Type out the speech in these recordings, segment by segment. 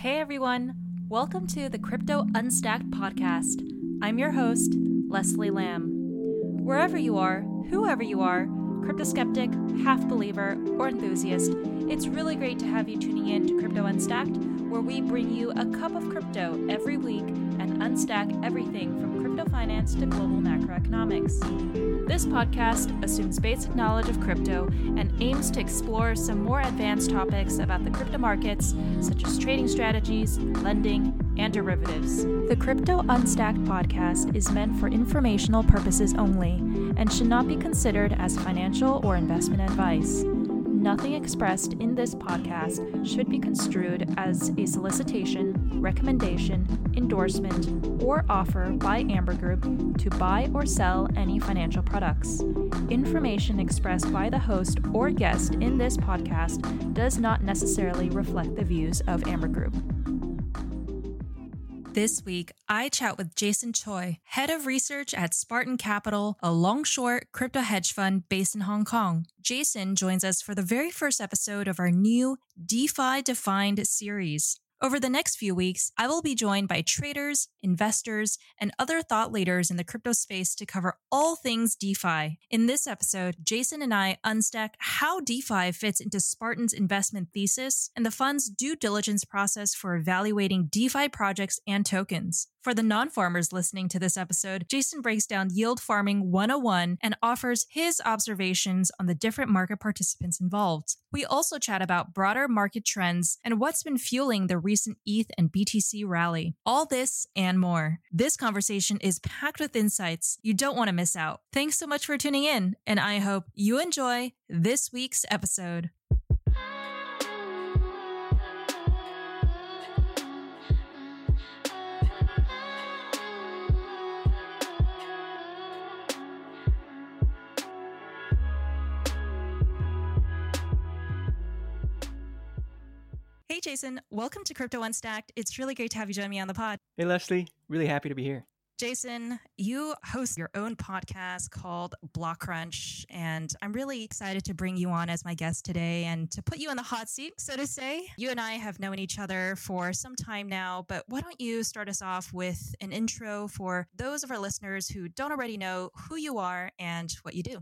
Hey everyone, welcome to the Crypto Unstacked podcast. I'm your host, Leslie Lamb. Wherever you are, whoever you are, crypto skeptic, half believer, or enthusiast, it's really great to have you tuning in to Crypto Unstacked, where we bring you a cup of crypto every week and unstack everything from crypto finance to global macroeconomics. This podcast assumes basic knowledge of crypto and aims to explore some more advanced topics about the crypto markets, such as trading strategies, lending, and derivatives. The Crypto Unstacked podcast is meant for informational purposes only and should not be considered as financial or investment advice. Nothing expressed in this podcast should be construed as a solicitation, recommendation, endorsement, or offer by Amber Group to buy or sell any financial products. Information expressed by the host or guest in this podcast does not necessarily reflect the views of Amber Group. This week, I chat with Jason Choi, head of research at Spartan Capital, a long short crypto hedge fund based in Hong Kong. Jason joins us for the very first episode of our new DeFi Defined series. Over the next few weeks, I will be joined by traders, investors, and other thought leaders in the crypto space to cover all things DeFi. In this episode, Jason and I unstack how DeFi fits into Spartan's investment thesis and the fund's due diligence process for evaluating DeFi projects and tokens. For the non farmers listening to this episode, Jason breaks down Yield Farming 101 and offers his observations on the different market participants involved. We also chat about broader market trends and what's been fueling the recent ETH and BTC rally. All this and more. This conversation is packed with insights you don't want to miss out. Thanks so much for tuning in, and I hope you enjoy this week's episode. Hey, Jason, welcome to Crypto Unstacked. It's really great to have you join me on the pod. Hey, Leslie. Really happy to be here. Jason, you host your own podcast called Blockcrunch, and I'm really excited to bring you on as my guest today and to put you in the hot seat, so to say. You and I have known each other for some time now, but why don't you start us off with an intro for those of our listeners who don't already know who you are and what you do?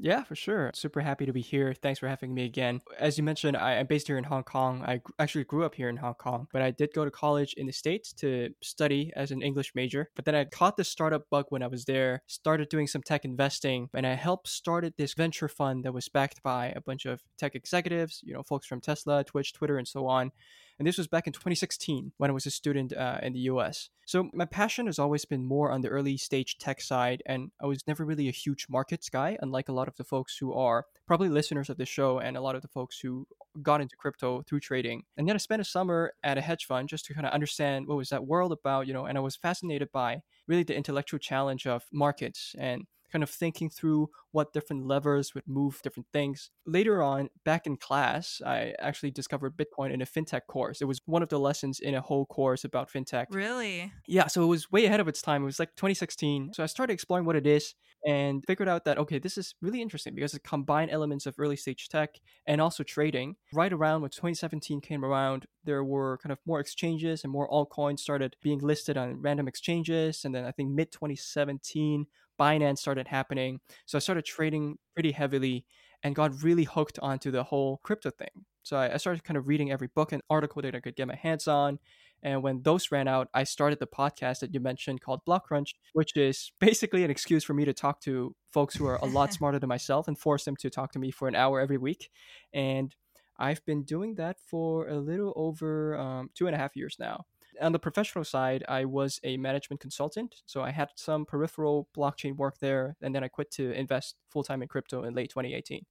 Yeah, for sure. Super happy to be here. Thanks for having me again. As you mentioned, I, am based here in Hong Kong. I actually grew up here in Hong Kong, but I did go to college in the States to study as an English major. But then I caught the startup bug when I was there, started doing some tech investing, and I helped started this venture fund that was backed by a bunch of tech executives, you know, folks from Tesla, Twitch, Twitter, and so on. And this was back in 2016 when I was a student uh, in the US. So my passion has always been more on the early stage tech side, and I was never really a huge markets guy, unlike a lot of the folks who are probably listeners of the show and a lot of the folks who got into crypto through trading. And then I spent a summer at a hedge fund just to kind of understand what was that world about, you know, and I was fascinated by really the intellectual challenge of markets and kind of thinking through what different levers would move different things. Later on, back in class, I actually discovered Bitcoin in a fintech course. It was one of the lessons in a whole course about fintech. Really? Yeah, so it was way ahead of its time. It was like 2016. So I started exploring what it is and figured out that, okay, this is really interesting because it combined elements of early stage tech and also trading. Right around when 2017 came around, there were kind of more exchanges and more altcoins started being listed on random exchanges. And then I think mid 2017, Binance started happening. So I started trading pretty heavily and got really hooked onto the whole crypto thing. So I, started kind of reading every book and article that I could get my hands on. And when those ran out, I started the podcast that you mentioned called Blockcrunch, which is basically an excuse for me to talk to folks who are a lot smarter than myself and force them to talk to me for an hour every week. And I've been doing that for a little over um, two and a half years now on the professional side, I was a management consultant. So I had some peripheral blockchain work there. And then I quit to invest full time in crypto in late 2018.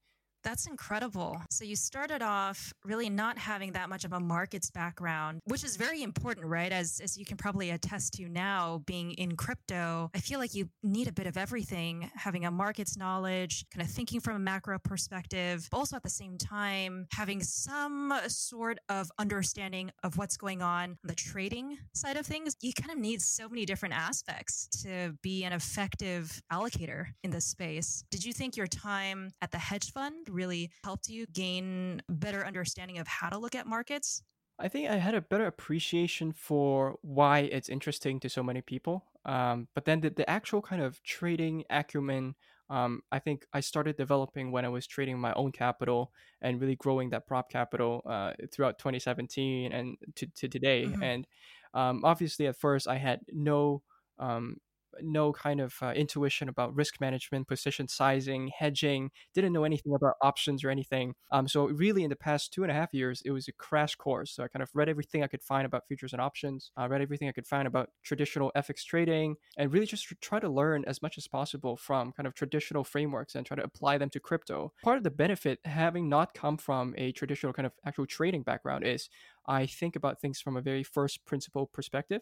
That's incredible. So you started off really not having that much of a markets background, which is very important, right? As as you can probably attest to now being in crypto, I feel like you need a bit of everything, having a markets knowledge, kind of thinking from a macro perspective, but also at the same time having some sort of understanding of what's going on on the trading side of things. You kind of need so many different aspects to be an effective allocator in this space. Did you think your time at the hedge fund really helped you gain better understanding of how to look at markets? I think I had a better appreciation for why it's interesting to so many people. Um, but then the, the actual kind of trading acumen, um, I think I started developing when I was trading my own capital and really growing that prop capital uh, throughout 2017 and to, to today. Mm-hmm. And um, obviously, at first, I had no um, no kind of uh, intuition about risk management, position sizing, hedging, didn't know anything about options or anything. Um, so really in the past two and a half years, it was a crash course. So I kind of read everything I could find about futures and options, I read everything I could find about traditional FX trading, and really just try to learn as much as possible from kind of traditional frameworks and try to apply them to crypto. Part of the benefit having not come from a traditional kind of actual trading background is I think about things from a very first principle perspective.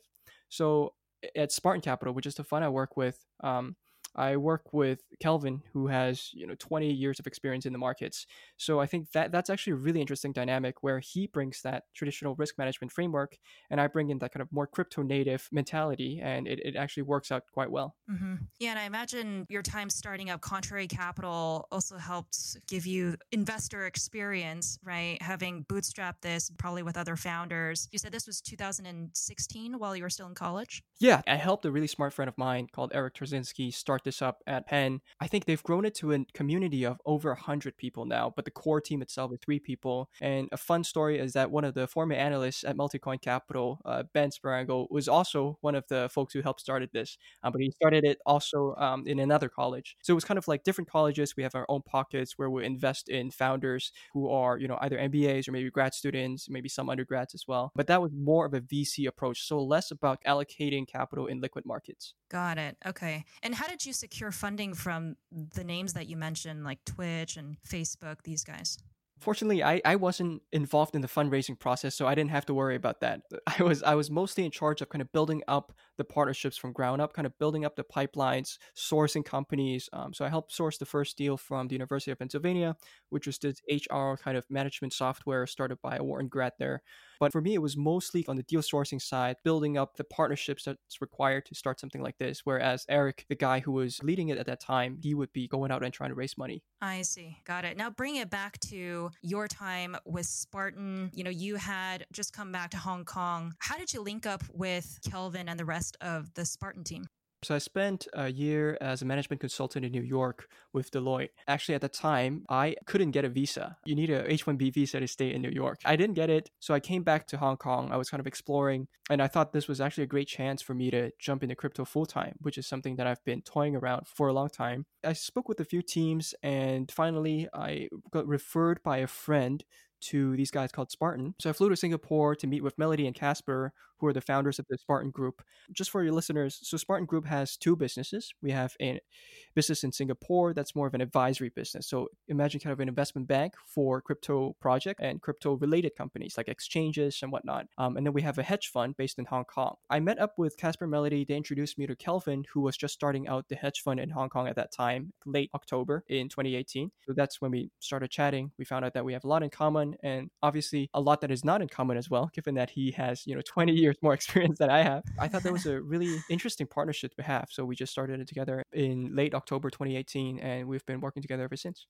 So at Spartan Capital, which is the fund I work with, um, I work with Kelvin, who has you know 20 years of experience in the markets. So I think that that's actually a really interesting dynamic where he brings that traditional risk management framework, and I bring in that kind of more crypto native mentality, and it, it actually works out quite well. Mm-hmm. Yeah, and I imagine your time starting up Contrary Capital also helped give you investor experience, right? Having bootstrapped this probably with other founders. You said this was 2016 while you were still in college. Yeah, I helped a really smart friend of mine called Eric Tarczynski start this up at Penn. I think they've grown it to a community of over 100 people now, but the core team itself is three people. And a fun story is that one of the former analysts at Multicoin Capital, uh, Ben Sparango, was also one of the folks who helped started this, um, but he started it also um, in another college. So it was kind of like different colleges. We have our own pockets where we invest in founders who are, you know, either MBAs or maybe grad students, maybe some undergrads as well. But that was more of a VC approach, so less about allocating capital in liquid markets. Got it. Okay. And how did you secure funding from the names that you mentioned, like Twitch and Facebook, these guys? Fortunately, I, I wasn't involved in the fundraising process, so I didn't have to worry about that. I was I was mostly in charge of kind of building up the partnerships from ground up, kind of building up the pipelines, sourcing companies. Um, so I helped source the first deal from the University of Pennsylvania, which was this HR kind of management software started by a Wharton grad there. But for me, it was mostly on the deal sourcing side, building up the partnerships that's required to start something like this. Whereas Eric, the guy who was leading it at that time, he would be going out and trying to raise money. I see. Got it. Now bring it back to your time with Spartan. You know, you had just come back to Hong Kong. How did you link up with Kelvin and the rest of the Spartan team? So I spent a year as a management consultant in New York with Deloitte. Actually, at the time, I couldn't get a visa. You need a H-1B visa to stay in New York. I didn't get it, so I came back to Hong Kong. I was kind of exploring, and I thought this was actually a great chance for me to jump into crypto full time, which is something that I've been toying around for a long time. I spoke with a few teams, and finally, I got referred by a friend to these guys called Spartan. So I flew to Singapore to meet with Melody and Casper, who are the founders of the Spartan Group. Just for your listeners, so Spartan Group has two businesses. We have a business in Singapore that's more of an advisory business. So imagine kind of an investment bank for crypto project and crypto related companies like exchanges and whatnot. Um, and then we have a hedge fund based in Hong Kong. I met up with Casper Melody. They introduced me to Kelvin, who was just starting out the hedge fund in Hong Kong at that time, late October in 2018. So that's when we started chatting. We found out that we have a lot in common and obviously a lot that is not in common as well, given that he has, you know, 20 years more experience than I have. I thought that was a really interesting partnership to have. So we just started it together in late October 2018, and we've been working together ever since.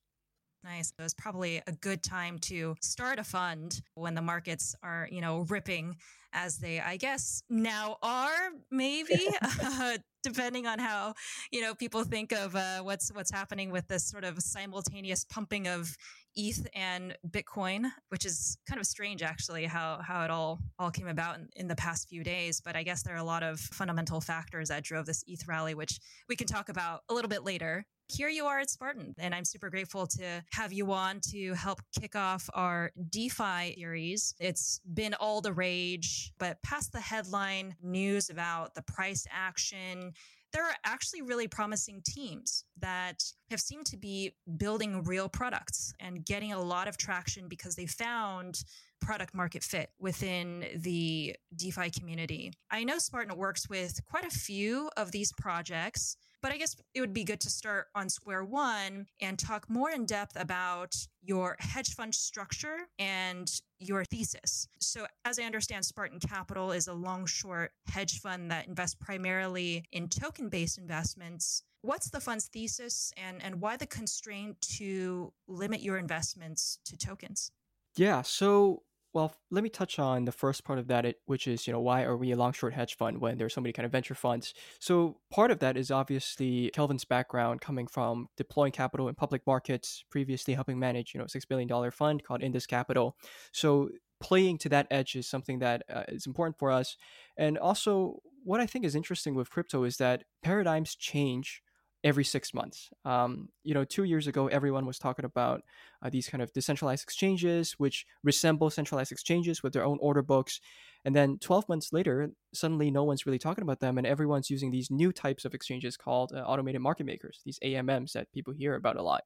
Nice. It was probably a good time to start a fund when the markets are, you know, ripping as they, I guess, now are, maybe, uh, depending on how, you know, people think of uh, what's what's happening with this sort of simultaneous pumping of ETH and Bitcoin, which is kind of strange actually how how it all all came about in, in, the past few days. But I guess there are a lot of fundamental factors that drove this ETH rally, which we can talk about a little bit later. Here you are at Spartan, and I'm super grateful to have you on to help kick off our DeFi series. It's been all the rage, but past the headline news about the price action, there are actually really promising teams that have seemed to be building real products and getting a lot of traction because they found product market fit within the DeFi community. I know Spartan works with quite a few of these projects. But I guess it would be good to start on square one and talk more in depth about your hedge fund structure and your thesis. So, as I understand, Spartan Capital is a long short hedge fund that invests primarily in token based investments. What's the fund's thesis and, and why the constraint to limit your investments to tokens? Yeah, so Well, let me touch on the first part of that, which is, you know, why are we a long short hedge fund when there's so many kind of venture funds? So part of that is obviously Kelvin's background coming from deploying capital in public markets, previously helping manage, you know, a $6 billion fund called Indus Capital. So playing to that edge is something that uh, is important for us. And also, what I think is interesting with crypto is that paradigms change every six months. Um, you know, two years ago, everyone was talking about uh, these kind of decentralized exchanges, which resemble centralized exchanges with their own order books. And then 12 months later, suddenly no one's really talking about them, and everyone's using these new types of exchanges called uh, automated market makers, these AMMs that people hear about a lot.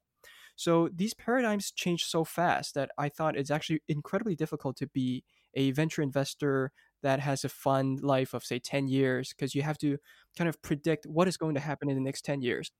So these paradigms change so fast that I thought it's actually incredibly difficult to be a venture investor that has a fund life of say 10 years because you have to kind of predict what is going to happen in the next 10 years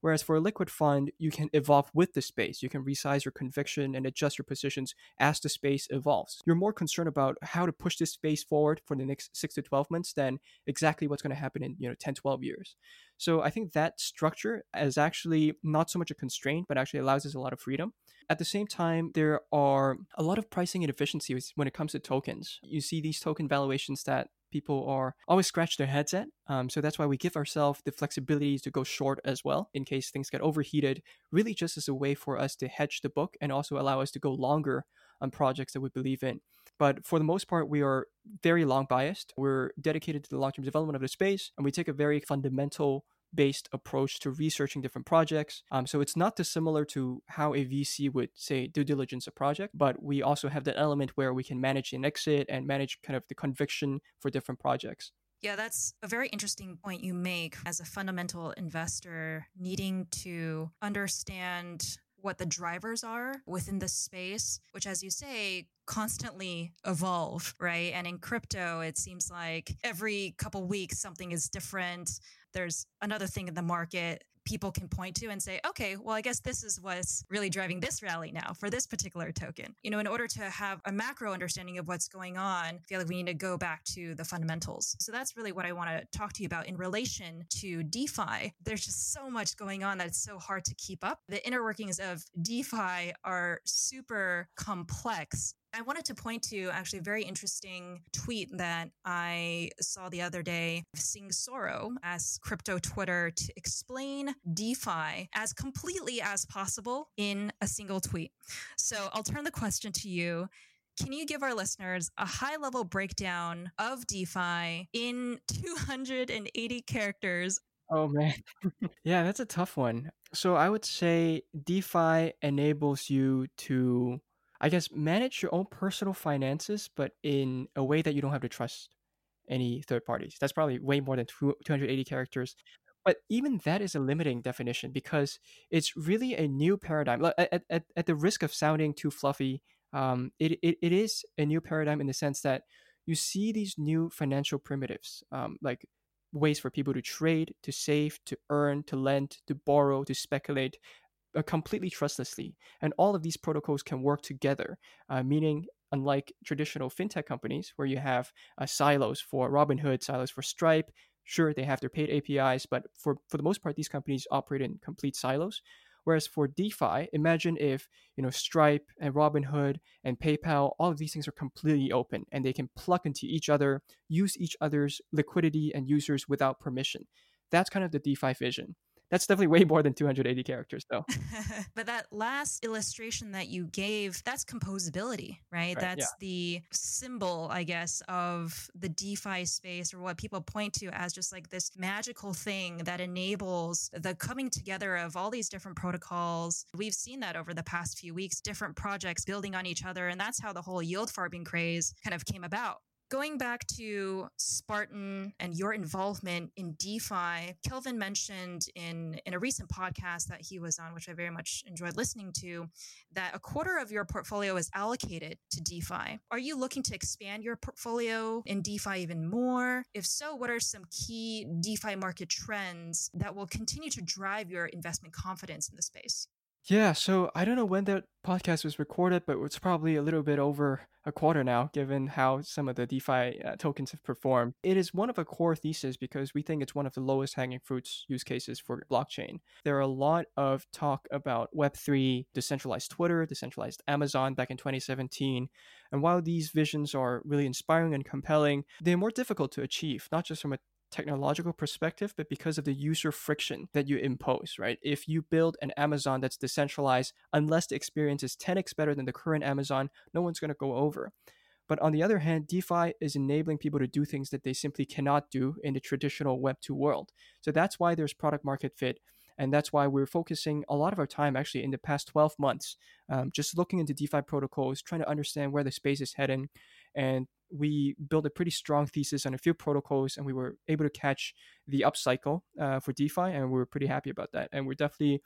Whereas for a liquid fund, you can evolve with the space. You can resize your conviction and adjust your positions as the space evolves. You're more concerned about how to push this space forward for the next six to 12 months than exactly what's going to happen in, you know, 10, 12 years. So I think that structure is actually not so much a constraint, but actually allows us a lot of freedom. At the same time, there are a lot of pricing inefficiencies when it comes to tokens. You see these token valuations that people are always scratch their heads at. Um, so that's why we give ourselves the flexibility to go short as well in case things get overheated, really just as a way for us to hedge the book and also allow us to go longer on projects that we believe in. But for the most part, we are very long biased. We're dedicated to the long term development of the space, and we take a very fundamental based approach to researching different projects. Um, so it's not dissimilar to how a VC would say due diligence a project, but we also have that element where we can manage an exit and manage kind of the conviction for different projects. Yeah, that's a very interesting point you make as a fundamental investor needing to understand what the drivers are within the space, which, as you say, constantly evolve, right? And in crypto, it seems like every couple weeks something is different there's another thing in the market people can point to and say, okay, well, I guess this is what's really driving this rally now for this particular token. You know, in order to have a macro understanding of what's going on, I feel like we need to go back to the fundamentals. So that's really what I want to talk to you about in relation to DeFi. There's just so much going on that it's so hard to keep up. The inner workings of DeFi are super complex I wanted to point to actually a very interesting tweet that I saw the other day. Sing Soro asked crypto Twitter to explain DeFi as completely as possible in a single tweet. So I'll turn the question to you. Can you give our listeners a high level breakdown of DeFi in 280 characters? Oh man. yeah, that's a tough one. So I would say DeFi enables you to I guess manage your own personal finances, but in a way that you don't have to trust any third parties. That's probably way more than 280 characters. But even that is a limiting definition because it's really a new paradigm. At, at, at the risk of sounding too fluffy, um, it, it, it is a new paradigm in the sense that you see these new financial primitives, um, like ways for people to trade, to save, to earn, to lend, to borrow, to speculate, uh, completely trustlessly. And all of these protocols can work together, uh, meaning unlike traditional fintech companies where you have uh, silos for Robinhood, silos for Stripe. Sure, they have their paid APIs, but for, for the most part, these companies operate in complete silos. Whereas for DeFi, imagine if you know Stripe and Robinhood and PayPal, all of these things are completely open and they can plug into each other, use each other's liquidity and users without permission. That's kind of the DeFi vision. That's definitely way more than 280 characters, though. but that last illustration that you gave, that's composability, right? right that's yeah. the symbol, I guess, of the DeFi space or what people point to as just like this magical thing that enables the coming together of all these different protocols. We've seen that over the past few weeks, different projects building on each other. And that's how the whole yield farming craze kind of came about. Going back to Spartan and your involvement in DeFi, Kelvin mentioned in, in a recent podcast that he was on, which I very much enjoyed listening to, that a quarter of your portfolio is allocated to DeFi. Are you looking to expand your portfolio in DeFi even more? If so, what are some key DeFi market trends that will continue to drive your investment confidence in the space? Yeah, so I don't know when that podcast was recorded, but it's probably a little bit over a quarter now, given how some of the DeFi uh, tokens have performed. It is one of a core thesis because we think it's one of the lowest hanging fruits use cases for blockchain. There are a lot of talk about Web3, decentralized Twitter, decentralized Amazon back in 2017. And while these visions are really inspiring and compelling, they're more difficult to achieve, not just from a technological perspective, but because of the user friction that you impose, right? If you build an Amazon that's decentralized, unless the experience is 10x better than the current Amazon, no one's going to go over. But on the other hand, DeFi is enabling people to do things that they simply cannot do in the traditional Web2 world. So that's why there's product market fit. And that's why we're focusing a lot of our time actually in the past 12 months, um, just looking into DeFi protocols, trying to understand where the space is heading, and we built a pretty strong thesis on a few protocols and we were able to catch the upcycle uh, for DeFi and we were pretty happy about that. And we're definitely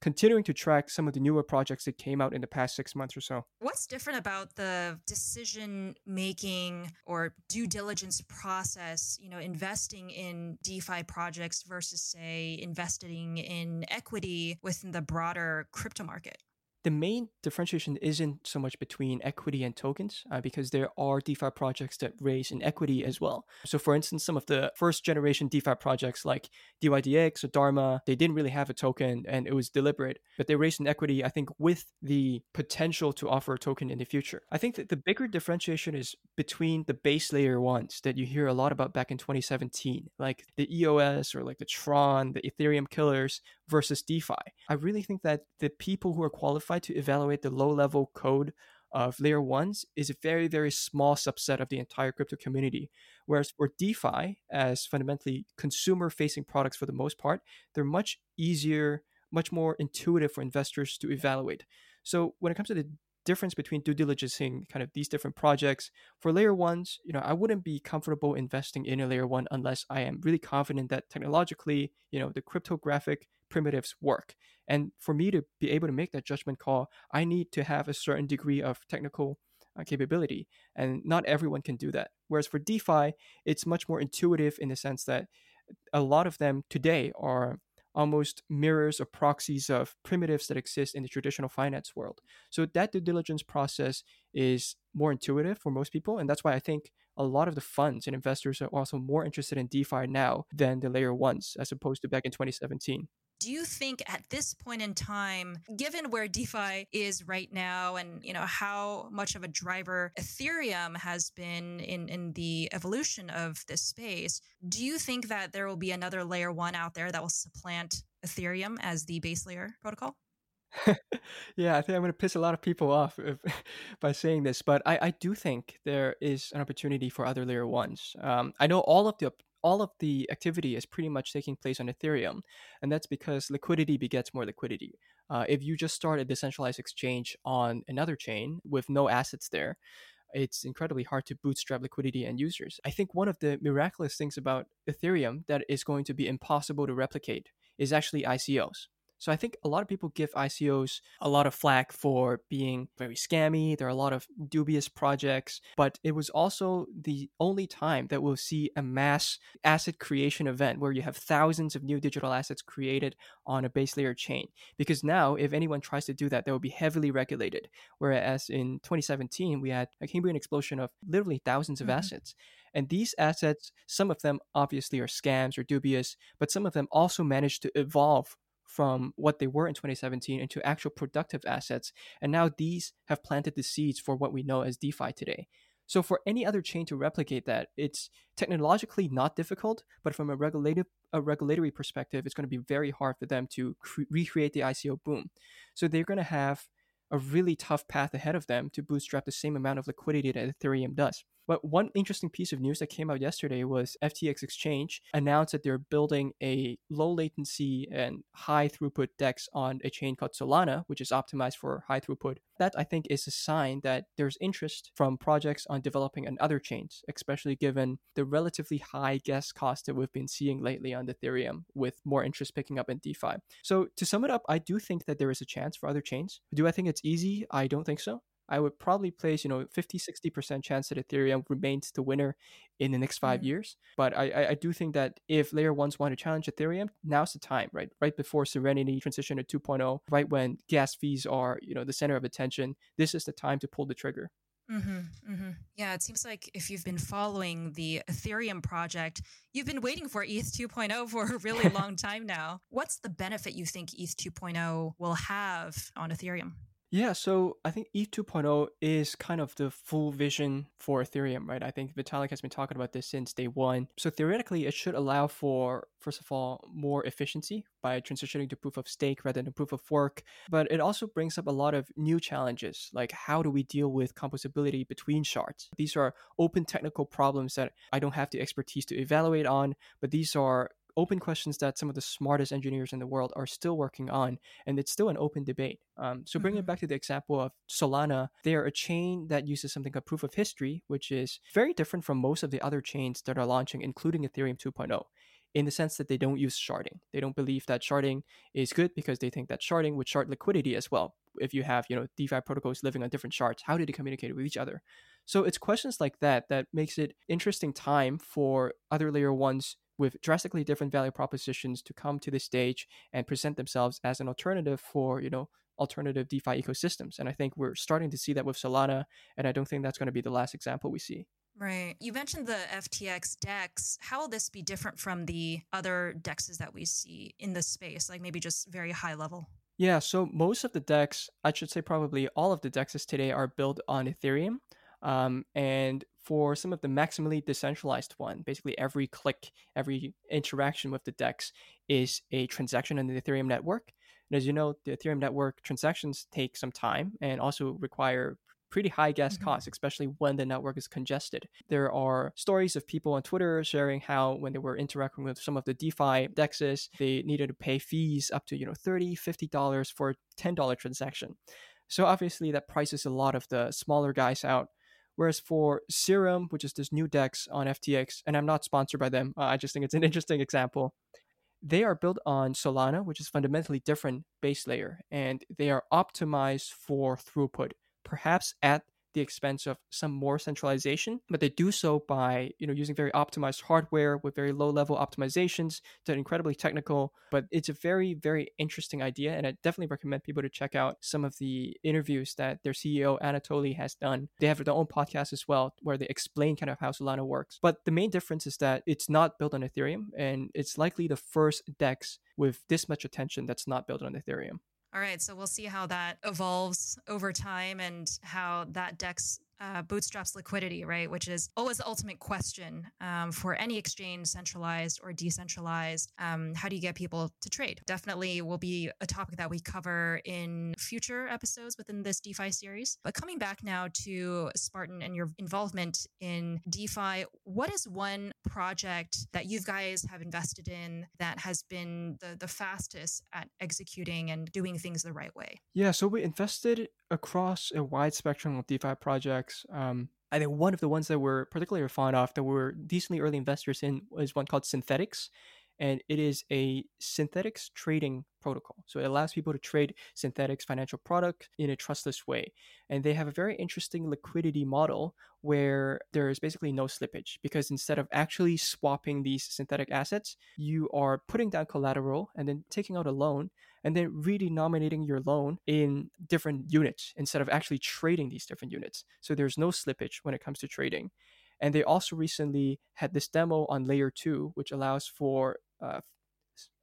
continuing to track some of the newer projects that came out in the past six months or so. What's different about the decision making or due diligence process, you know, investing in DeFi projects versus, say, investing in equity within the broader crypto market? The main differentiation isn't so much between equity and tokens uh, because there are DeFi projects that raise in equity as well. So, for instance, some of the first generation DeFi projects like DYDX or Dharma, they didn't really have a token and it was deliberate, but they raised in equity, I think, with the potential to offer a token in the future. I think that the bigger differentiation is between the base layer ones that you hear a lot about back in 2017, like the EOS or like the Tron, the Ethereum killers versus DeFi. I really think that the people who are qualified to evaluate the low level code of layer ones is a very, very small subset of the entire crypto community. Whereas for DeFi, as fundamentally consumer facing products for the most part, they're much easier, much more intuitive for investors to evaluate. So when it comes to the difference between due diligencing kind of these different projects for layer ones you know i wouldn't be comfortable investing in a layer one unless i am really confident that technologically you know the cryptographic primitives work. And for me to be able to make that judgment call, I need to have a certain degree of technical uh, capability. And not everyone can do that. Whereas for DeFi, it's much more intuitive in the sense that a lot of them today are almost mirrors or proxies of primitives that exist in the traditional finance world. So that due diligence process is more intuitive for most people. And that's why I think a lot of the funds and investors are also more interested in DeFi now than the layer ones as opposed to back in 2017 do you think at this point in time given where defi is right now and you know how much of a driver ethereum has been in in the evolution of this space do you think that there will be another layer 1 out there that will supplant ethereum as the base layer protocol yeah, I think I'm going to piss a lot of people off if, by saying this, but I, I do think there is an opportunity for other layer ones. Um, I know all of the all of the activity is pretty much taking place on Ethereum, and that's because liquidity begets more liquidity. Uh, if you just start a decentralized exchange on another chain with no assets there, it's incredibly hard to bootstrap liquidity and users. I think one of the miraculous things about Ethereum that is going to be impossible to replicate is actually ICOs. So I think a lot of people give ICOs a lot of flack for being very scammy. There are a lot of dubious projects, but it was also the only time that we'll see a mass asset creation event where you have thousands of new digital assets created on a base layer chain. Because now, if anyone tries to do that, they will be heavily regulated. Whereas in 2017, we had a Cambrian explosion of literally 1000s of mm-hmm. assets. And these assets, some of them obviously are scams or dubious, but some of them also managed to evolve from what they were in 2017 into actual productive assets. And now these have planted the seeds for what we know as DeFi today. So for any other chain to replicate that, it's technologically not difficult, but from a regulative a regulatory perspective, it's going to be very hard for them to cre- recreate the ICO boom. So they're going to have a really tough path ahead of them to bootstrap the same amount of liquidity that Ethereum does. But one interesting piece of news that came out yesterday was FTX Exchange announced that they're building a low latency and high throughput DEX on a chain called Solana, which is optimized for high throughput. That I think is a sign that there's interest from projects on developing on other chains, especially given the relatively high gas cost that we've been seeing lately on Ethereum, with more interest picking up in DeFi. So to sum it up, I do think that there is a chance for other chains. Do I think it's easy? I don't think so. I would probably place, you know, 50, 60% chance that Ethereum remains the winner in the next 5 mm-hmm. years. But I, I do think that if layer ones want to challenge Ethereum, now's the time, right? Right before Serenity transition to 2.0, right when gas fees are, you know, the center of attention, this is the time to pull the trigger. Mm-hmm, mm-hmm. Yeah, it seems like if you've been following the Ethereum project, you've been waiting for ETH 2.0 for a really long time now. What's the benefit you think ETH 2.0 will have on Ethereum? Yeah, so I think ETH 2.0 is kind of the full vision for Ethereum, right? I think Vitalik has been talking about this since day one. So theoretically, it should allow for, first of all, more efficiency by transitioning to proof of stake rather than proof of work. But it also brings up a lot of new challenges, like how do we deal with composability between shards? These are open technical problems that I don't have the expertise to evaluate on, but these are open questions that some of the smartest engineers in the world are still working on, and it's still an open debate. Um, so bringing mm-hmm. it back to the example of Solana, they're a chain that uses something called proof of history, which is very different from most of the other chains that are launching, including Ethereum 2.0 in the sense that they don't use sharding. They don't believe that sharding is good because they think that sharding would shard liquidity as well. If you have, you know, DeFi protocols living on different shards, how do they communicate with each other? So it's questions like that that makes it interesting time for other layer ones with drastically different value propositions to come to the stage and present themselves as an alternative for, you know, alternative DeFi ecosystems. And I think we're starting to see that with Solana, and I don't think that's going to be the last example we see. Right. You mentioned the FTX DEX. How will this be different from the other DEXs that we see in this space, like maybe just very high level? Yeah, so most of the DEX, I should say probably all of the DEXs today are built on Ethereum. Um, and for some of the maximally decentralized one, basically every click, every interaction with the DEX is a transaction on the Ethereum network. And as you know, the Ethereum network transactions take some time and also require pretty high gas mm-hmm. costs, especially when the network is congested. There are stories of people on Twitter sharing how when they were interacting with some of the DeFi dexes, they needed to pay fees up to, you know, $30, $50 for a $10 transaction. So obviously that prices a lot of the smaller guys out. Whereas for Serum, which is this new DEX on FTX, and I'm not sponsored by them, uh, I just think it's an interesting example. They are built on Solana, which is fundamentally different base layer, and they are optimized for throughput, perhaps at the expense of some more centralization, but they do so by you know using very optimized hardware with very low level optimizations that are incredibly technical. But it's a very very interesting idea, and I definitely recommend people to check out some of the interviews that their CEO Anatoly has done. They have their own podcast as well where they explain kind of how Solana works. But the main difference is that it's not built on Ethereum, and it's likely the first DEX with this much attention that's not built on Ethereum. All right, so we'll see how that evolves over time and how that DEX uh, bootstraps liquidity, right? Which is always the ultimate question um, for any exchange, centralized or decentralized. Um, how do you get people to trade? Definitely will be a topic that we cover in future episodes within this DeFi series. But coming back now to Spartan and your involvement in DeFi, what is one project that you guys have invested in that has been the, the fastest at executing and doing things the right way? Yeah, so we invested across a wide spectrum of DeFi projects. Um, I think one of the ones that we're particularly fond of that we're decently early investors in is one called Synthetix and it is a synthetics trading protocol. So it allows people to trade synthetics financial product in a trustless way. And they have a very interesting liquidity model where there is basically no slippage because instead of actually swapping these synthetic assets, you are putting down collateral and then taking out a loan and then redenominating your loan in different units instead of actually trading these different units. So there's no slippage when it comes to trading. And they also recently had this demo on layer two, which allows for uh,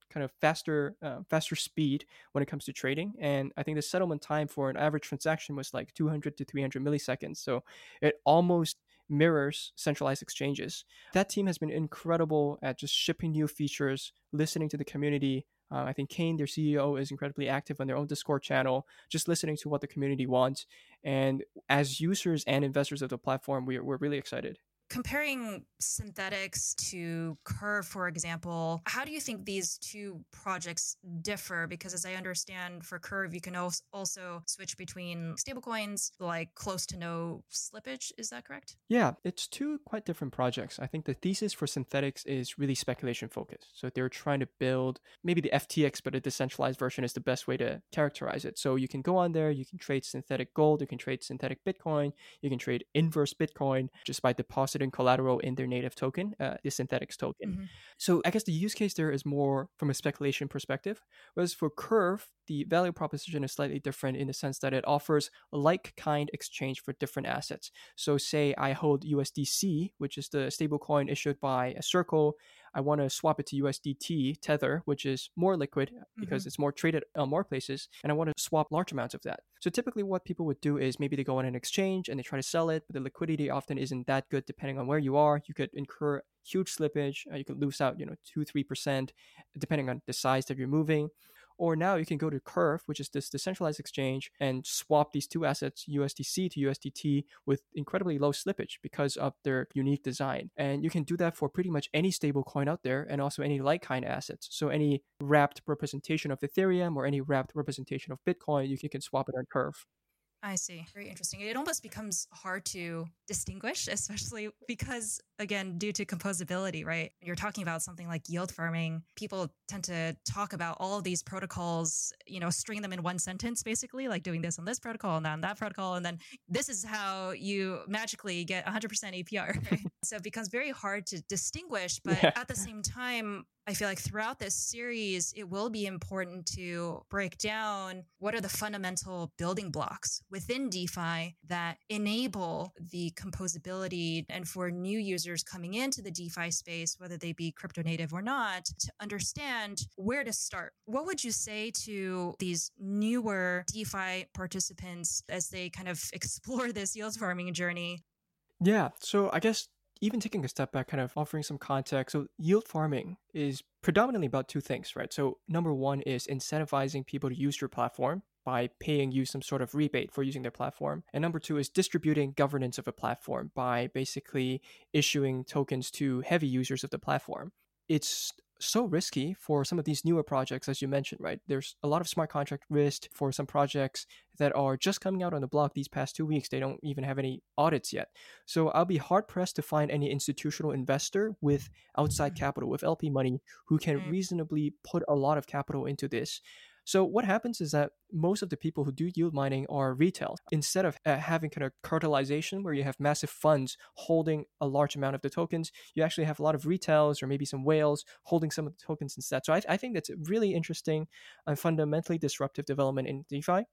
kind of faster uh, faster speed when it comes to trading and i think the settlement time for an average transaction was like 200 to 300 milliseconds so it almost mirrors centralized exchanges that team has been incredible at just shipping new features listening to the community uh, I think Kain, their CEO, is incredibly active on their own Discord channel, just listening to what the community wants. And as users and investors of the platform, we we're really excited. Comparing Synthetix to Curve, for example, how do you think these two projects differ? Because as I understand, for Curve, you can also switch between stablecoins, like close to no slippage. Is that correct? Yeah, it's two quite different projects. I think the thesis for Synthetix is really speculation focused. So they're trying to build maybe the FTX, but a decentralized version is the best way to characterize it. So you can go on there, you can trade synthetic gold, you can trade synthetic Bitcoin, you can trade inverse Bitcoin just by depositing collateral in their native token, uh, the Synthetix token. Mm-hmm. So I guess the use case there is more from a speculation perspective. Whereas for Curve, the value proposition is slightly different in the sense that it offers like kind exchange for different assets. So say I hold USDC, which is the stablecoin issued by a Circle, I want to swap it to USDT Tether, which is more liquid because mm-hmm. it's more traded on more places, and I want to swap large amounts of that. So typically, what people would do is maybe they go on an exchange and they try to sell it, but the liquidity often isn't that good depending on where you are. You could incur huge slippage. Uh, you could lose out, you know, two, three percent, depending on the size that you're moving. Or now you can go to Curve, which is this decentralized exchange, and swap these two assets, USDC to USDT, with incredibly low slippage because of their unique design. And you can do that for pretty much any stable coin out there and also any like kind assets. So any wrapped representation of Ethereum or any wrapped representation of Bitcoin, you can swap it on Curve. I see. Very interesting. It almost becomes hard to distinguish, especially because, again, due to composability, right? You're talking about something like yield farming. People tend to talk about all of these protocols, you know, string them in one sentence, basically, like doing this on this protocol and on that protocol. And then this is how you magically get 100% APR. Right? so it becomes very hard to distinguish. But yeah. at the same time, I feel like throughout this series, it will be important to break down what are the fundamental building blocks within DeFi that enable the composability and for new users coming into the DeFi space, whether they be crypto native or not, to understand where to start. What would you say to these newer DeFi participants as they kind of explore this yield farming journey? Yeah. So I guess even taking a step back, kind of offering some context. So, yield farming is predominantly about two things, right? So, number one is incentivizing people to use your platform by paying you some sort of rebate for using their platform. And number two is distributing governance of a platform by basically issuing tokens to heavy users of the platform. It's so risky for some of these newer projects, as you mentioned, right? There's a lot of smart contract risk for some projects that are just coming out on the block these past two weeks. They don't even have any audits yet. So I'll be hard pressed to find any institutional investor with outside mm. capital, with LP money, who can mm. reasonably put a lot of capital into this. So what happens is that most of the people who do yield mining are retail. Instead of uh, having kind of cartelization where you have massive funds holding a large amount of the tokens, you actually have a lot of retails or maybe some whales holding some of the tokens instead. So I, I think that's a really interesting and fundamentally disruptive development in DeFi.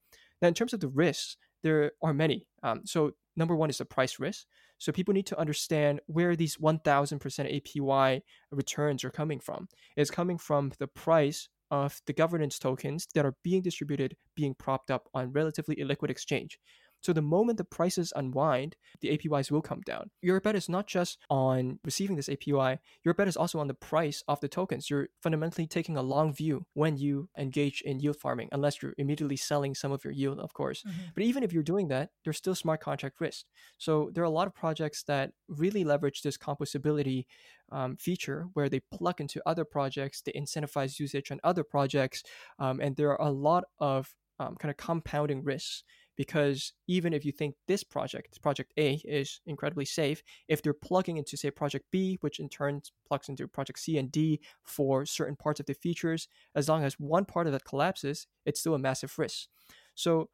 Now, in terms of the risks, there are many. Um, so number one is the price risk. So people need to understand where these 1000% APY returns are coming from. It's coming from the price of the governance tokens that are being distributed being propped up on relatively illiquid exchange. So the moment the prices unwind, the APYs will come down. Your bet is not just on receiving this APY, your bet is also on the price of the tokens. You're fundamentally taking a long view when you engage in yield farming, unless you're immediately selling some of your yield, of course. Mm-hmm. But even if you're doing that, there's still smart contract risk. So there are a lot of projects that really leverage this composability um, feature where they plug into other projects, they incentivize usage on other projects, um, and there are a lot of um, kind of compounding risks because even if you think this project, project A, is incredibly safe, if they're plugging into, say, project B, which in turn plugs into project C and D for certain parts of the features, as long as one part of that collapses, it's still a massive risk. So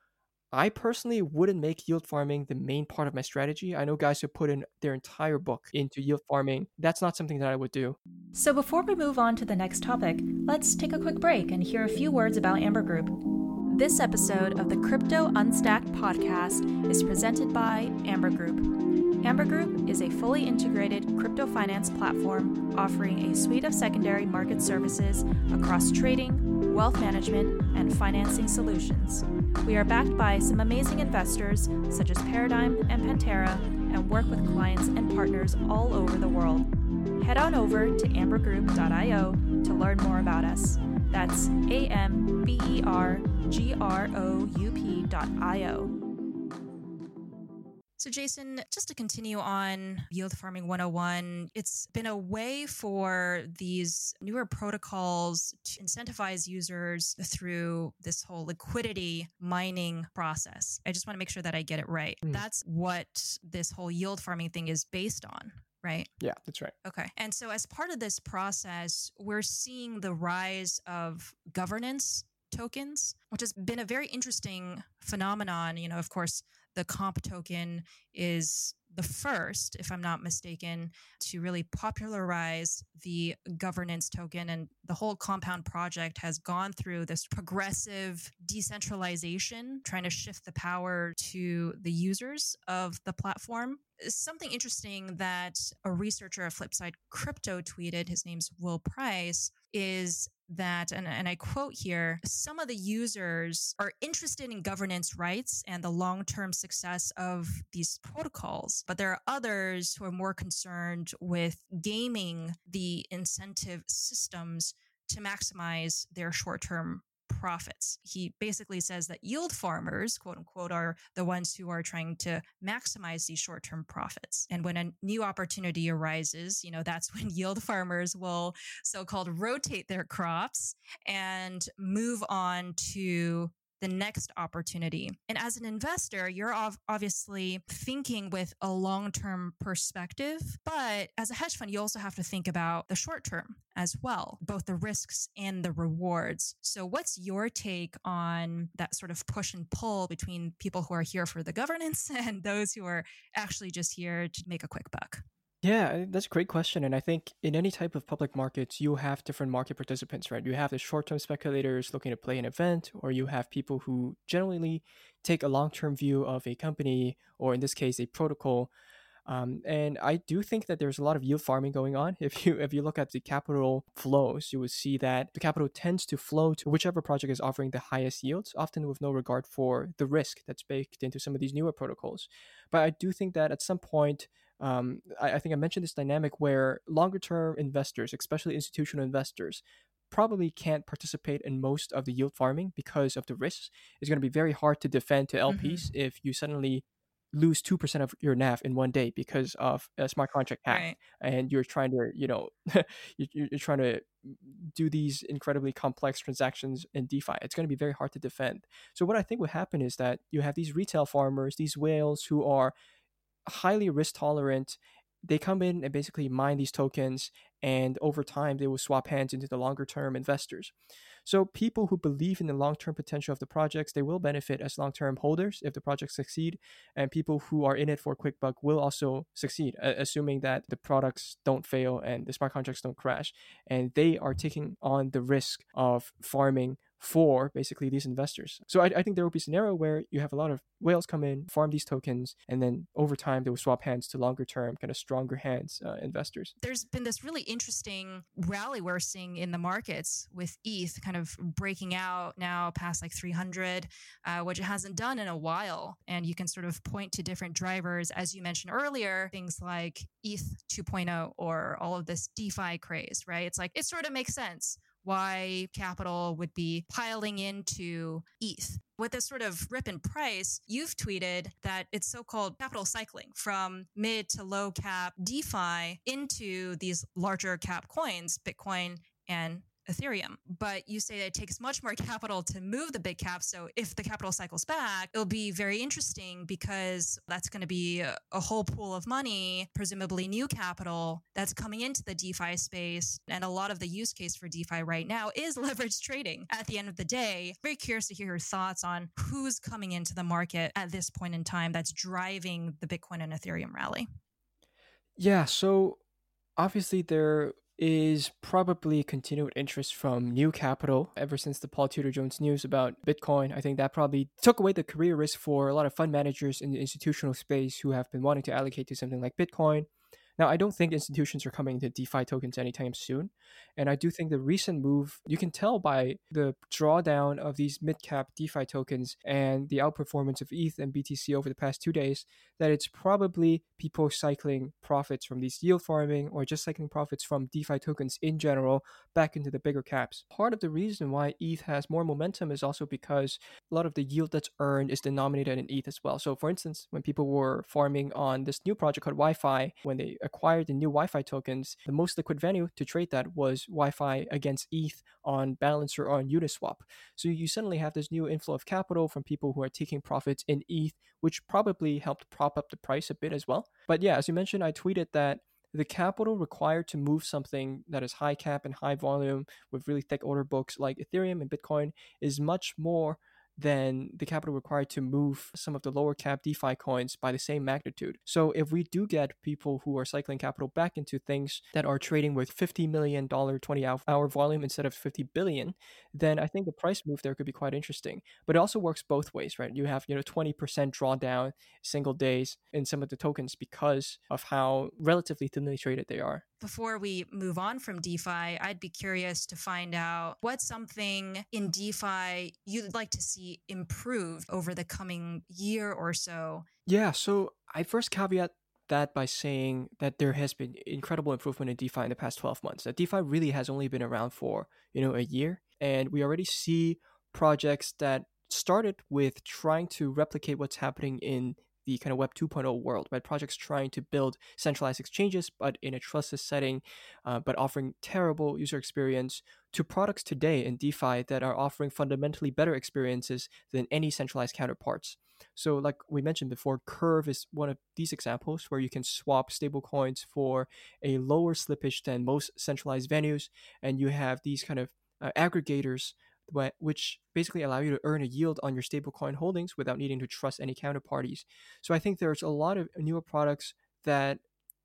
I personally wouldn't make yield farming the main part of my strategy. I know guys who put in their entire book into yield farming. That's not something that I would do. So before we move on to the next topic, let's take a quick break and hear a few words about Amber Group. This episode of the Crypto Unstacked podcast is presented by Amber Group. Amber Group is a fully integrated crypto finance platform offering a suite of secondary market services across trading, wealth management, and financing solutions. We are backed by some amazing investors such as Paradigm and Pantera and work with clients and partners all over the world. Head on over to ambergroup.io to learn more about us. That's A M B E R G R O U P dot I O. So, Jason, just to continue on Yield Farming 101, it's been a way for these newer protocols to incentivize users through this whole liquidity mining process. I just want to make sure that I get it right. Mm. That's what this whole yield farming thing is based on, right? Yeah, that's right. Okay. And so, as part of this process, we're seeing the rise of governance tokens, which has been a very interesting phenomenon. You know, of course, the comp token is the first, if I'm not mistaken, to really popularize the governance token. And the whole compound project has gone through this progressive decentralization, trying to shift the power to the users of the platform. Something interesting that a researcher at Flipside Crypto tweeted, his name's Will Price, is that, and, and I quote here, some of the users are interested in governance rights and the long term success of these protocols, but there are others who are more concerned with gaming the incentive systems to maximize their short term profits. He basically says that yield farmers, quote unquote, are the ones who are trying to maximize these short term profits. And when a new opportunity arises, you know, that's when yield farmers will so called rotate their crops and move on to the next opportunity. And as an investor, you're obviously thinking with a long term perspective. But as a hedge fund, you also have to think about the short term as well, both the risks and the rewards. So, what's your take on that sort of push and pull between people who are here for the governance and those who are actually just here to make a quick buck? Yeah, that's a great question. And I think in any type of public markets, you have different market participants, right? You have the short term speculators looking to play an event, or you have people who generally take a long term view of a company, or in this case, a protocol. Um, and I do think that there's a lot of yield farming going on. If you if you look at the capital flows, you would see that the capital tends to flow to whichever project is offering the highest yields, often with no regard for the risk that's baked into some of these newer protocols. But I do think that at some point, um, I, I think I mentioned this dynamic where longer term investors, especially institutional investors, probably can't participate in most of the yield farming because of the risks. It's going to be very hard to defend to LPs mm-hmm. if you suddenly lose 2% of your NAV in one day because of a smart contract hack right. and you're trying to, you know, you're, you're trying to do these incredibly complex transactions in DeFi. It's going to be very hard to defend. So what I think would happen is that you have these retail farmers, these whales who are highly risk tolerant. They come in and basically mine these tokens, and over time, they will swap hands into the longer term investors. So, people who believe in the long term potential of the projects, they will benefit as long term holders if the projects succeed, and people who are in it for a quick buck will also succeed, assuming that the products don't fail and the smart contracts don't crash. And they are taking on the risk of farming for basically these investors. So I, I, think there will be a scenario where you have a lot of whales come in, farm these tokens, and then over time they will swap hands to longer term, kind of stronger hands uh, investors. There's been this really interesting rally we're seeing in the markets with ETH kind of breaking out now past like 300, uh, which it hasn't done in a while. And you can sort of point to different drivers, as you mentioned earlier, things like ETH 2.0 or all of this DeFi craze, right? It's like it sort of makes sense why capital would be piling into ETH. With this sort of rip in price, you've tweeted that it's so called capital cycling from mid to low cap DeFi into these larger cap coins, Bitcoin and Ethereum. But you say that it takes much more capital to move the big cap. So if the capital cycles back, it'll be very interesting because that's going to be a, a whole pool of money, presumably new capital that's coming into the DeFi space. And a lot of the use case for DeFi right now is leverage trading. At the end of the day, very curious to hear your thoughts on who's coming into the market at this point in time that's driving the Bitcoin and Ethereum rally. Yeah. So obviously there is probably continued interest from new capital ever since the Paul Tudor Jones news about Bitcoin. I think that probably took away the career risk for a lot of fund managers in the institutional space who have been wanting to allocate to something like Bitcoin. Now, I don't think institutions are coming to DeFi tokens anytime soon. And I do think the recent move, you can tell by the drawdown of these mid cap DeFi tokens and the outperformance of ETH and BTC over the past two days, that it's probably people cycling profits from these yield farming or just cycling profits from DeFi tokens in general back into the bigger caps. Part of the reason why ETH has more momentum is also because a lot of the yield that's earned is denominated in ETH as well. So, for instance, when people were farming on this new project called YFI, when they acquired the new YFI tokens, the most liquid venue to trade that was YFI against ETH on Balancer or on Uniswap. So you suddenly have this new inflow of capital from people who are taking profits in ETH, which probably helped prop up the price a bit as well. But yeah, as you mentioned, I tweeted that the capital required to move something that is high cap and high volume with really thick order books like Ethereum and Bitcoin is much more than the capital required to move some of the lower cap DeFi coins by the same magnitude. So if we do get people who are cycling capital back into things that are trading with $50 million 20 hour volume instead of 50 billion, then I think the price move there could be quite interesting. But it also works both ways, right? You have, you know, 20% drawdown single days in some of the tokens because of how relatively thinly traded they are before we move on from DeFi, I'd be curious to find out what's something in DeFi you'd like to see improved over the coming year or so. Yeah, so I first caveat that by saying that there has been incredible improvement in DeFi in the past 12 months. That DeFi really has only been around for, you know, a year and we already see projects that started with trying to replicate what's happening in the kind of Web 2.0 world, right? Projects trying to build centralized exchanges, but in a trustless setting, uh, but offering terrible user experience, to products today in DeFi that are offering fundamentally better experiences than any centralized counterparts. So, like we mentioned before, Curve is one of these examples where you can swap stablecoins for a lower slippage than most centralized venues, and you have these kind of uh, aggregators which basically allow you to earn a yield on your stablecoin holdings without needing to trust any counterparties. So I think there's a lot of newer products that,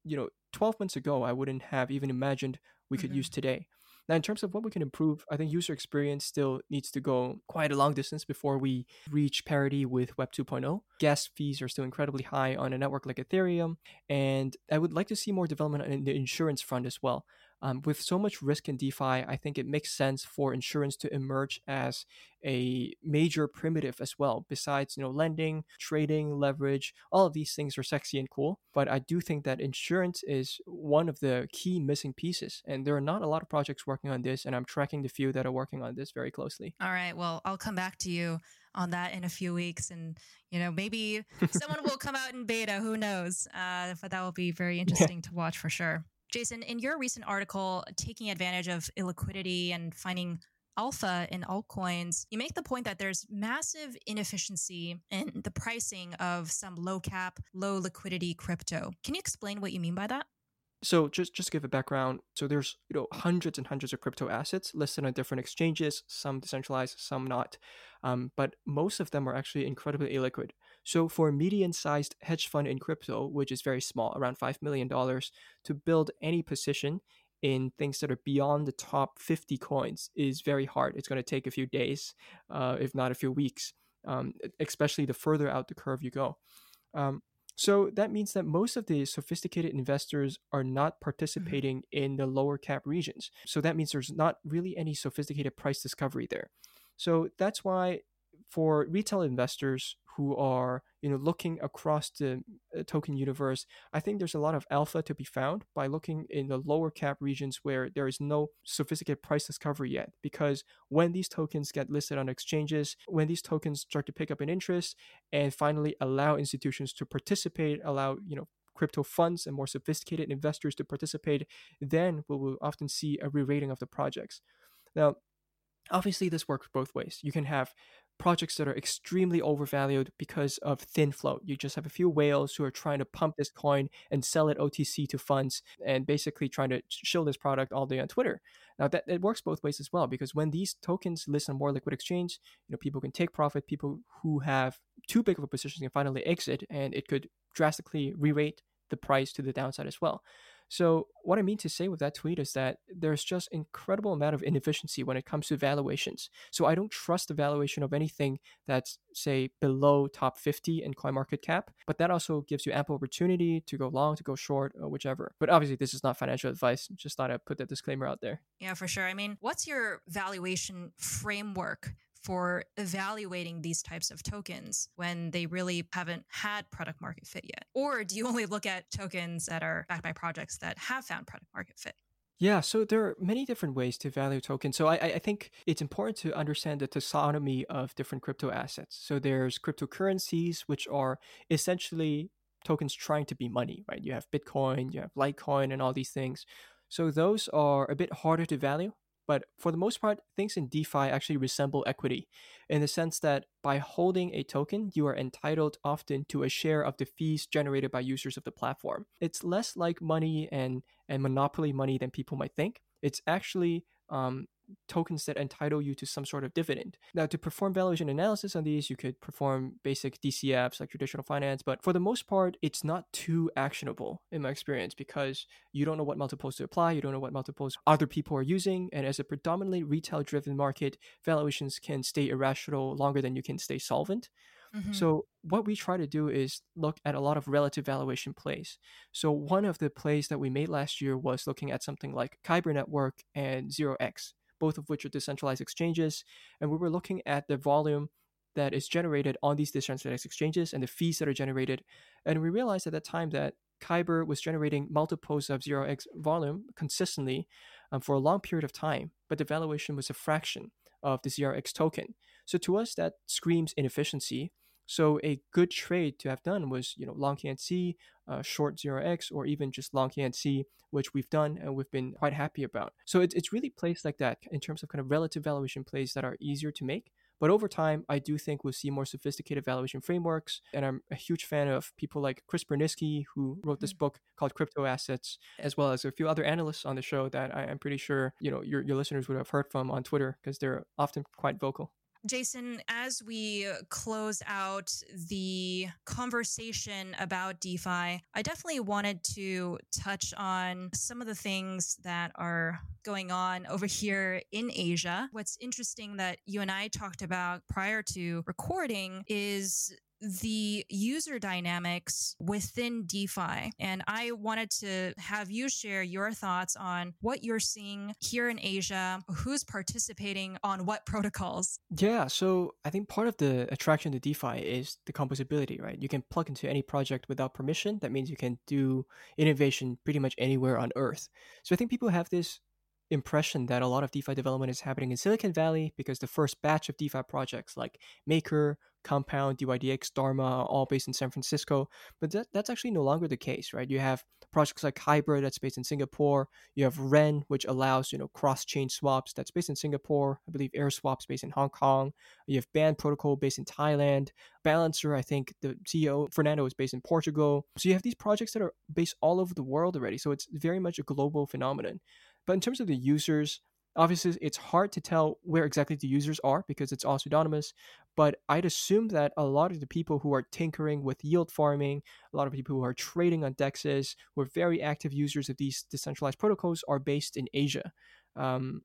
you know, 12 months ago I wouldn't have even imagined we could mm-hmm. use today. Now, in terms of what we can improve, I think user experience still needs to go quite a long distance before we reach parity with Web 2.0. Gas fees are still incredibly high on a network like Ethereum, and I would like to see more development in the insurance front as well. Um, with so much risk in DeFi, I think it makes sense for insurance to emerge as a major primitive as well. Besides, you know, lending, trading, leverage, all of these things are sexy and cool. But I do think that insurance is one of the key missing pieces, and there are not a lot of projects working on this. And I'm tracking the few that are working on this very closely. All right. Well, I'll come back to you on that in a few weeks and you know maybe someone will come out in beta who knows uh, but that will be very interesting yeah. to watch for sure Jason, in your recent article, taking advantage of illiquidity and finding alpha in altcoins, you make the point that there's massive inefficiency in the pricing of some low cap, low liquidity crypto. Can you explain what you mean by that? So just just give a background, so there's you know hundreds and hundreds of crypto assets listed on different exchanges, some decentralized, some not, um, but most of them are actually incredibly illiquid. So for a median-sized hedge fund in crypto, which is very small, around five million dollars, to build any position in things that are beyond the top 50 coins is very hard. It's going to take a few days, uh, if not a few weeks, um, especially the further out the curve you go. Um, so that means that most of the sophisticated investors are not mm-hmm. participating in the lower cap regions. So that means there's not really any sophisticated price discovery there. So that's why for retail investors who are you know looking across the uh, token universe i think there's a lot of alpha to be found by looking in the lower cap regions where there is no sophisticated price discovery yet. Because when these tokens get listed on exchanges when these tokens start to pick up in interest and finally allow institutions to participate allow you know crypto funds and more sophisticated investors to participate then we will often see a re-rating of the projects. Now obviously this works both ways. You can have projects that are extremely overvalued because of thin float. You just have a few whales who are trying to pump this coin and sell it OTC to funds and basically trying to show this product all day on Twitter. Now that it works both ways as well because when these tokens list on more liquid exchange, you know people can take profit. People who have too big of a position can finally exit, and it could drastically re-rate the price to the downside as well. So what I mean to say with that tweet is that there's just incredible amount of inefficiency when it comes to valuations. So I don't trust the valuation of anything that's say below top 50 in CoinMarketCap, but that also gives you ample opportunity to go long, to go short, or whichever. But obviously this is not financial advice. Just thought I'd put that disclaimer out there. Yeah, for sure. I mean, what's your valuation framework for evaluating these types of tokens when they really haven't had product market fit yet? Or do you only look at tokens that are backed by projects that have found product market fit? Yeah, so there are many different ways to value tokens. So I, I think it's important to understand the taxonomy of different crypto assets. So there's cryptocurrencies, which are essentially tokens trying to be money, right? You have Bitcoin, you have Litecoin, and all these things. So those are a bit harder to value but for the most part, things in DeFi actually resemble equity in the sense that by holding a token, you are entitled often to a share of the fees generated by users of the platform. It's less like money and, and monopoly money than people might think. It's actually um, tokens that entitle you to some sort of dividend. Now, to perform valuation analysis on these, you could perform basic DCFs like traditional finance, but for the most part, it's not too actionable in my experience because you don't know what multiples to apply, you don't know what multiples other people are using, and as a predominantly retail driven market, valuations can stay irrational longer than you can stay solvent. Mm-hmm. So what we try to do is look at a lot of relative valuation plays. So one of the plays that we made last year was looking at something like Kyber Network and 0x both of which are decentralized exchanges. And we were looking at the volume that is generated on these decentralized exchanges and the fees that are generated. And we realized at that time that Kyber was generating multiples of 0x volume consistently um, for a long period of time, but the valuation was a fraction of the 0x token. So to us, that screams inefficiency. So a good trade to have done was, you know, long KNC, uh, short 0x, or even just long KNC, which we've done and we've been quite happy about. So it's, it's really plays like that in terms of kind of relative valuation plays that are easier to make. But over time, I do think we'll see more sophisticated valuation frameworks. And I'm a huge fan of people like Chris Burniske, who wrote this mm-hmm. book called Crypto Assets, as well as a few other analysts on the show that I, am pretty sure you know your, your listeners would have heard from on Twitter because they're often quite vocal. Jason, as we uh, close out the conversation about DeFi, I definitely wanted to touch on some of the things that are going on over here in Asia. What's interesting that you and I talked about prior to recording is the user dynamics within DeFi. And I wanted to have you share your thoughts on what you're seeing here in Asia, who's participating on what protocols. Yeah, so I think part of the attraction to DeFi is the composability, right? You can plug into any project without permission. That means you can do innovation pretty much anywhere on earth. So I think people have this impression that a lot of DeFi development is happening in Silicon Valley because the first batch of DeFi projects like Maker, Compound, DYDX, Dharma, are all based in San Francisco. But that, that's actually no longer the case, right? You have projects like Kyber that's based in Singapore. You have Ren, which allows you know cross-chain swaps that's based in Singapore. I believe AirSwap's based in Hong Kong. You have Band Protocol based in Thailand. Balancer, I think the CEO Fernando is based in Portugal. So you have these projects that are based all over the world already. So it's very much a global phenomenon. But in terms of the users, obviously it's hard to tell where exactly the users are because it's all pseudonymous but i'd assume that a lot of the people who are tinkering with yield farming a lot of people who are trading on dexes who are very active users of these decentralized protocols are based in asia um,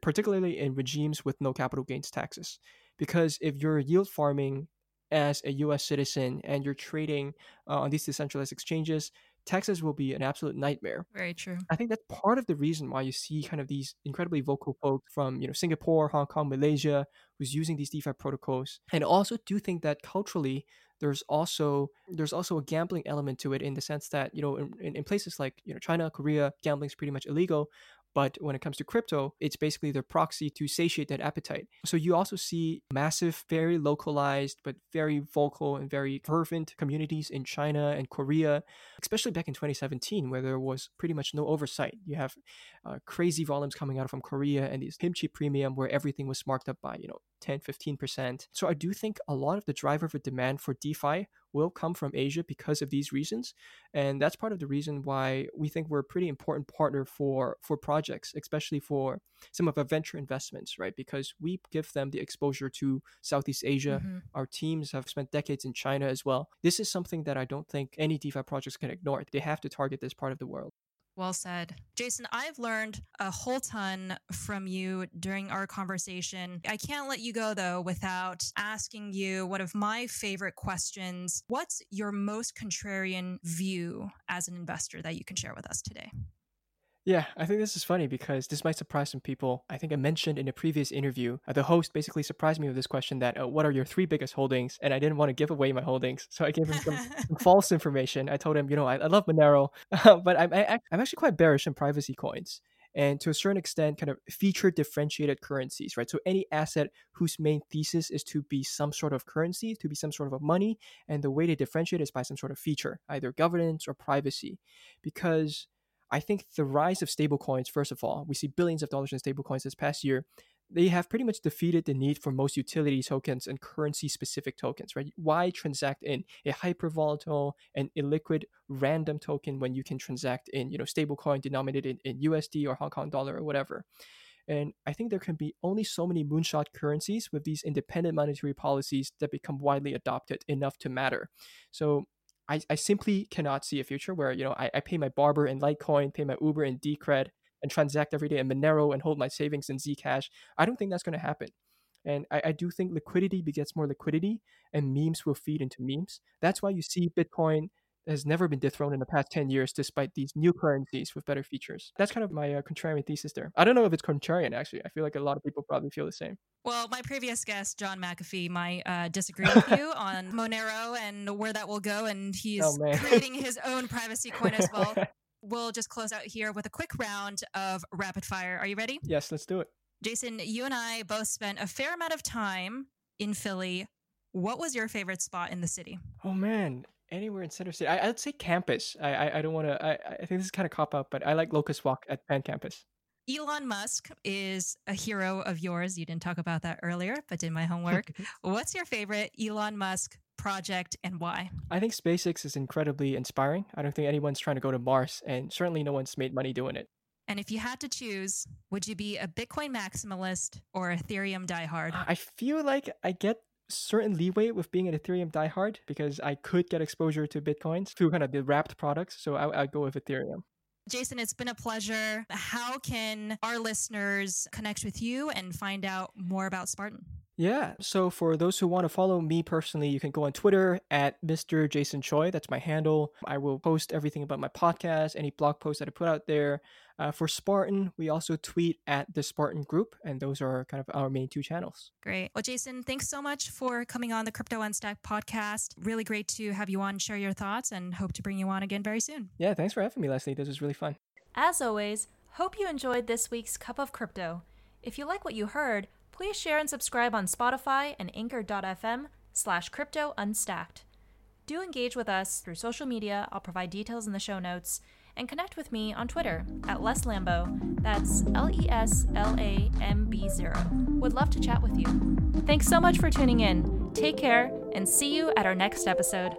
particularly in regimes with no capital gains taxes. Because if you're yield farming as a us citizen and you're trading uh, on these decentralized exchanges Taxes will be an absolute nightmare. Very true. I think that's part of the reason why you see kind of these incredibly vocal folks from, you know, Singapore, Hong Kong, Malaysia, who's using these DeFi protocols. And I also do think that culturally, there's also there's also a gambling element to it in the sense that you know in, in places like you know China, Korea, gambling is pretty much illegal. But when it comes to crypto, it's basically their proxy to satiate that appetite. So you also see massive, very localized, but very vocal and very fervent communities in China and Korea, especially back in 2017, where there was pretty much no oversight. You have uh, crazy volumes coming out from Korea and these kimchi premium where everything was marked up by, you know, 10, 15%. So I do think a lot of the driver for demand for DeFi will come from Asia because of these reasons. And that's part of the reason why we think we're a pretty important partner for, for projects, especially for some of our venture investments, right? Because we give them the exposure to Southeast Asia. Mm-hmm. Our teams have spent decades in China as well. This is something that I don't think any DeFi projects can ignore. They have to target this part of the world. Well said. Jason, I've learned a whole ton from you during our conversation. I can't let you go, though, without asking you one of my favorite questions. What's your most contrarian view as an investor that you can share with us today? Yeah, I think this is funny because this might surprise some people. I think I mentioned in a previous interview, uh, the host basically surprised me with this question that, uh, what are your three biggest holdings? And I didn't want to give away my holdings. So I gave him some, some false information. I told him, you know, I, I love Monero, but I'm, I, I'm actually quite bearish on privacy coins and to a certain extent kind of feature differentiated currencies right so any asset whose main thesis is to be some sort of currency to be some sort of a money and the way to differentiate is by some sort of feature either governance or privacy because I think the rise of stablecoins, first of all, we see billions of dollars in stablecoins this past year. They have pretty much defeated the need for most utility tokens and currency specific tokens, right? Why transact in a hyper volatile and illiquid random token when you can transact in, you know, stablecoin denominated in, in USD or Hong Kong dollar or whatever? And I think there can be only so many moonshot currencies with these independent monetary policies that become widely adopted enough to matter. So I, I simply cannot see a future where you know I, I pay my barber in Litecoin, pay my Uber in Decred, and transact every day in Monero and hold my savings in Zcash. I don't think that's going to happen. And I, I do think liquidity begets more liquidity, and memes will feed into memes. That's why you see Bitcoin has never been dethroned in the past 10 years despite these new currencies with better features. That's kind of my uh, contrarian thesis there. I don't know if it's contrarian, actually. I feel like a lot of people probably feel the same. Well, my previous guest, John McAfee, might uh, disagree with you on Monero and where that will go. And he's oh, creating his own privacy coin as well. we'll just close out here with a quick round of rapid fire. Are you ready? Yes, let's do it. Jason, you and I both spent a fair amount of time in Philly. What was your favorite spot in the city? Oh man, anywhere in Center City. I, would say campus. I I, I don't want to. I, I think this is kind of cop out, but I like Locust Walk at Penn Campus. Elon Musk is a hero of yours. You didn't talk about that earlier, but did my homework. What's your favorite Elon Musk project and why? I think SpaceX is incredibly inspiring. I don't think anyone's trying to go to Mars, and certainly no one's made money doing it. And if you had to choose, would you be a Bitcoin maximalist or Ethereum diehard? I feel like I get certain leeway with being an Ethereum diehard because I could get exposure to Bitcoins through kind of the wrapped products. So I, I'd go with Ethereum. Jason, it's been a pleasure. How can our listeners connect with you and find out more about Spartan? Yeah. So for those who want to follow me personally, you can go on Twitter at Mr. Jason Choi. That's my handle. I will post everything about my podcast, any blog posts that I put out there. Uh, for Spartan, we also tweet at the Spartan Group, and those are kind of our main two channels. Great. Well, Jason, thanks so much for coming on the Crypto Unstacked podcast. Really great to have you on, share your thoughts, and hope to bring you on again very soon. Yeah, thanks for having me, Leslie. This was really fun. As always, hope you enjoyed this week's Cup of Crypto. If you like what you heard, please share and subscribe on Spotify and anchor.fm slash crypto unstacked. Do engage with us through social media. I'll provide details in the show notes. And connect with me on Twitter at Les Lambo. That's L E S L A M B 0. Would love to chat with you. Thanks so much for tuning in. Take care and see you at our next episode.